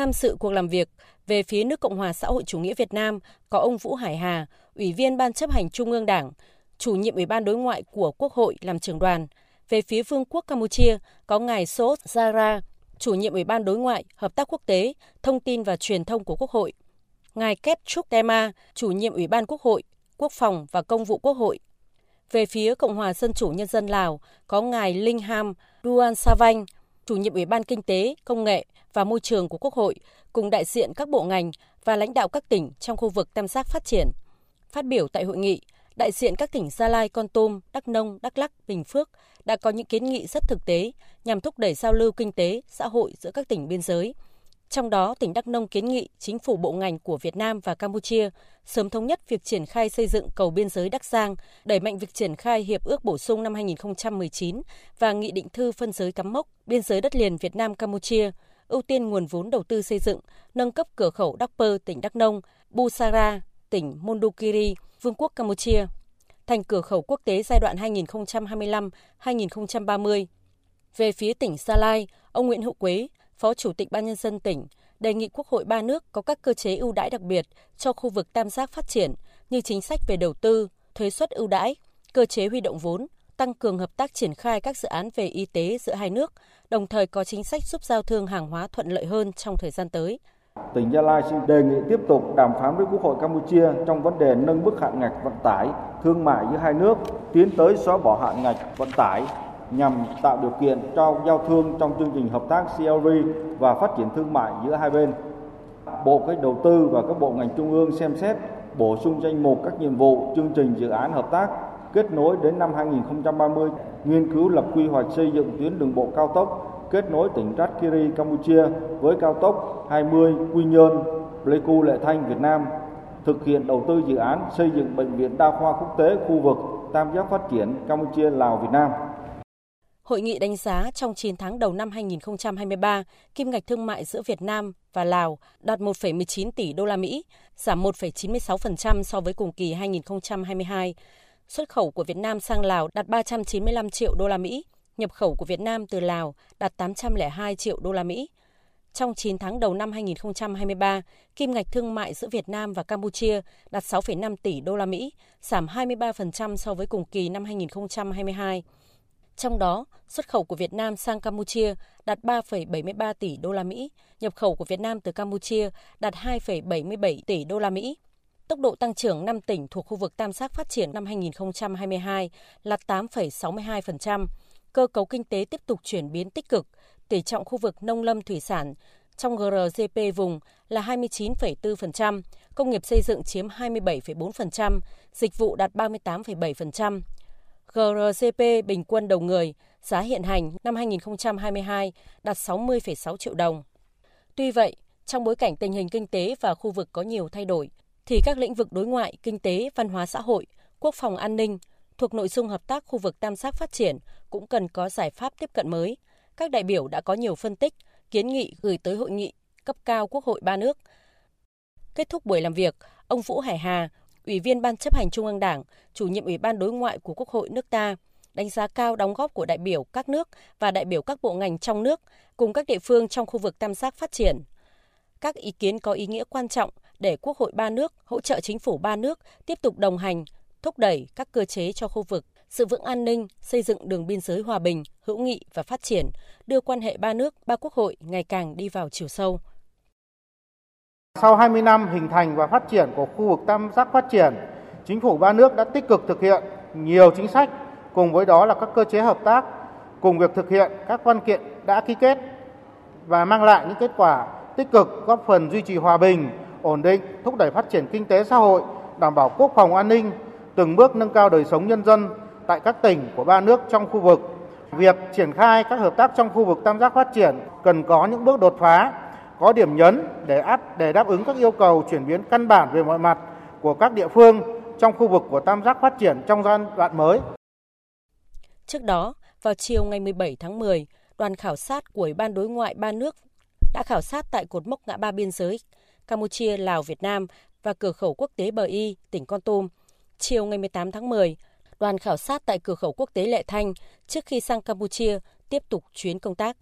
Tham dự cuộc làm việc về phía nước Cộng hòa xã hội chủ nghĩa Việt Nam có ông Vũ Hải Hà, Ủy viên Ban chấp hành Trung ương Đảng, chủ nhiệm Ủy ban đối ngoại của Quốc hội làm trưởng đoàn. Về phía Vương quốc Campuchia có ngài Sốt Zara, chủ nhiệm Ủy ban đối ngoại, hợp tác quốc tế, thông tin và truyền thông của Quốc hội. Ngài Ket Trúc Tema, chủ nhiệm Ủy ban Quốc hội, Quốc phòng và Công vụ Quốc hội. Về phía Cộng hòa Dân chủ Nhân dân Lào có ngài Linh Ham Duan Savanh, chủ nhiệm Ủy ban Kinh tế, Công nghệ và Môi trường của Quốc hội, cùng đại diện các bộ ngành và lãnh đạo các tỉnh trong khu vực tam giác phát triển. Phát biểu tại hội nghị, đại diện các tỉnh Gia Lai, Con Tum, Đắk Nông, Đắk Lắc, Bình Phước đã có những kiến nghị rất thực tế nhằm thúc đẩy giao lưu kinh tế, xã hội giữa các tỉnh biên giới. Trong đó, tỉnh Đắk Nông kiến nghị chính phủ bộ ngành của Việt Nam và Campuchia sớm thống nhất việc triển khai xây dựng cầu biên giới Đắk Giang, đẩy mạnh việc triển khai hiệp ước bổ sung năm 2019 và nghị định thư phân giới cắm mốc biên giới đất liền Việt Nam Campuchia, ưu tiên nguồn vốn đầu tư xây dựng, nâng cấp cửa khẩu Đắk Pơ, tỉnh Đắk Nông, Busara, tỉnh mondukiri Vương quốc Campuchia, thành cửa khẩu quốc tế giai đoạn 2025-2030. Về phía tỉnh Gia Lai, ông Nguyễn Hữu Quế, Phó Chủ tịch Ban Nhân dân tỉnh, đề nghị Quốc hội ba nước có các cơ chế ưu đãi đặc biệt cho khu vực tam giác phát triển như chính sách về đầu tư, thuế suất ưu đãi, cơ chế huy động vốn, tăng cường hợp tác triển khai các dự án về y tế giữa hai nước, đồng thời có chính sách giúp giao thương hàng hóa thuận lợi hơn trong thời gian tới. Tỉnh Gia Lai xin đề nghị tiếp tục đàm phán với Quốc hội Campuchia trong vấn đề nâng mức hạn ngạch vận tải thương mại giữa hai nước, tiến tới xóa bỏ hạn ngạch vận tải nhằm tạo điều kiện cho giao thương trong chương trình hợp tác CLV và phát triển thương mại giữa hai bên. Bộ Cách đầu tư và các bộ ngành trung ương xem xét bổ sung danh mục các nhiệm vụ chương trình dự án hợp tác kết nối đến năm 2030, nghiên cứu lập quy hoạch xây dựng tuyến đường bộ cao tốc kết nối tỉnh Ratchakiri, Campuchia với cao tốc 20 Quy Nhơn Pleiku Lệ Thanh Việt Nam thực hiện đầu tư dự án xây dựng bệnh viện đa khoa quốc tế khu vực tam giác phát triển Campuchia Lào Việt Nam. Hội nghị đánh giá trong 9 tháng đầu năm 2023, kim ngạch thương mại giữa Việt Nam và Lào đạt 1,19 tỷ đô la Mỹ, giảm 1,96% so với cùng kỳ 2022. Xuất khẩu của Việt Nam sang Lào đạt 395 triệu đô la Mỹ, nhập khẩu của Việt Nam từ Lào đạt 802 triệu đô la Mỹ. Trong 9 tháng đầu năm 2023, kim ngạch thương mại giữa Việt Nam và Campuchia đạt 6,5 tỷ đô la Mỹ, giảm 23% so với cùng kỳ năm 2022. Trong đó, xuất khẩu của Việt Nam sang Campuchia đạt 3,73 tỷ đô la Mỹ, nhập khẩu của Việt Nam từ Campuchia đạt 2,77 tỷ đô la Mỹ. Tốc độ tăng trưởng 5 tỉnh thuộc khu vực tam giác phát triển năm 2022 là 8,62%. Cơ cấu kinh tế tiếp tục chuyển biến tích cực, tỷ trọng khu vực nông lâm thủy sản trong GRGP vùng là 29,4%, công nghiệp xây dựng chiếm 27,4%, dịch vụ đạt 38,7%. GRCP bình quân đầu người, giá hiện hành năm 2022 đạt 60,6 triệu đồng. Tuy vậy, trong bối cảnh tình hình kinh tế và khu vực có nhiều thay đổi, thì các lĩnh vực đối ngoại, kinh tế, văn hóa xã hội, quốc phòng an ninh thuộc nội dung hợp tác khu vực tam giác phát triển cũng cần có giải pháp tiếp cận mới. Các đại biểu đã có nhiều phân tích, kiến nghị gửi tới hội nghị cấp cao Quốc hội ba nước. Kết thúc buổi làm việc, ông Vũ Hải Hà, Ủy viên Ban chấp hành Trung ương Đảng, chủ nhiệm Ủy ban đối ngoại của Quốc hội nước ta, đánh giá cao đóng góp của đại biểu các nước và đại biểu các bộ ngành trong nước cùng các địa phương trong khu vực tam giác phát triển. Các ý kiến có ý nghĩa quan trọng để Quốc hội ba nước hỗ trợ chính phủ ba nước tiếp tục đồng hành, thúc đẩy các cơ chế cho khu vực, sự vững an ninh, xây dựng đường biên giới hòa bình, hữu nghị và phát triển, đưa quan hệ ba nước, ba quốc hội ngày càng đi vào chiều sâu. Sau 20 năm hình thành và phát triển của khu vực tam giác phát triển, chính phủ ba nước đã tích cực thực hiện nhiều chính sách, cùng với đó là các cơ chế hợp tác, cùng việc thực hiện các văn kiện đã ký kết và mang lại những kết quả tích cực góp phần duy trì hòa bình, ổn định, thúc đẩy phát triển kinh tế xã hội, đảm bảo quốc phòng an ninh, từng bước nâng cao đời sống nhân dân tại các tỉnh của ba nước trong khu vực. Việc triển khai các hợp tác trong khu vực tam giác phát triển cần có những bước đột phá có điểm nhấn để áp để đáp ứng các yêu cầu chuyển biến căn bản về mọi mặt của các địa phương trong khu vực của tam giác phát triển trong giai đoạn mới. Trước đó, vào chiều ngày 17 tháng 10, đoàn khảo sát của Ủy ban đối ngoại ba nước đã khảo sát tại cột mốc ngã ba biên giới Campuchia, Lào, Việt Nam và cửa khẩu quốc tế Bờ Y, tỉnh Con Tum. Chiều ngày 18 tháng 10, đoàn khảo sát tại cửa khẩu quốc tế Lệ Thanh trước khi sang Campuchia tiếp tục chuyến công tác.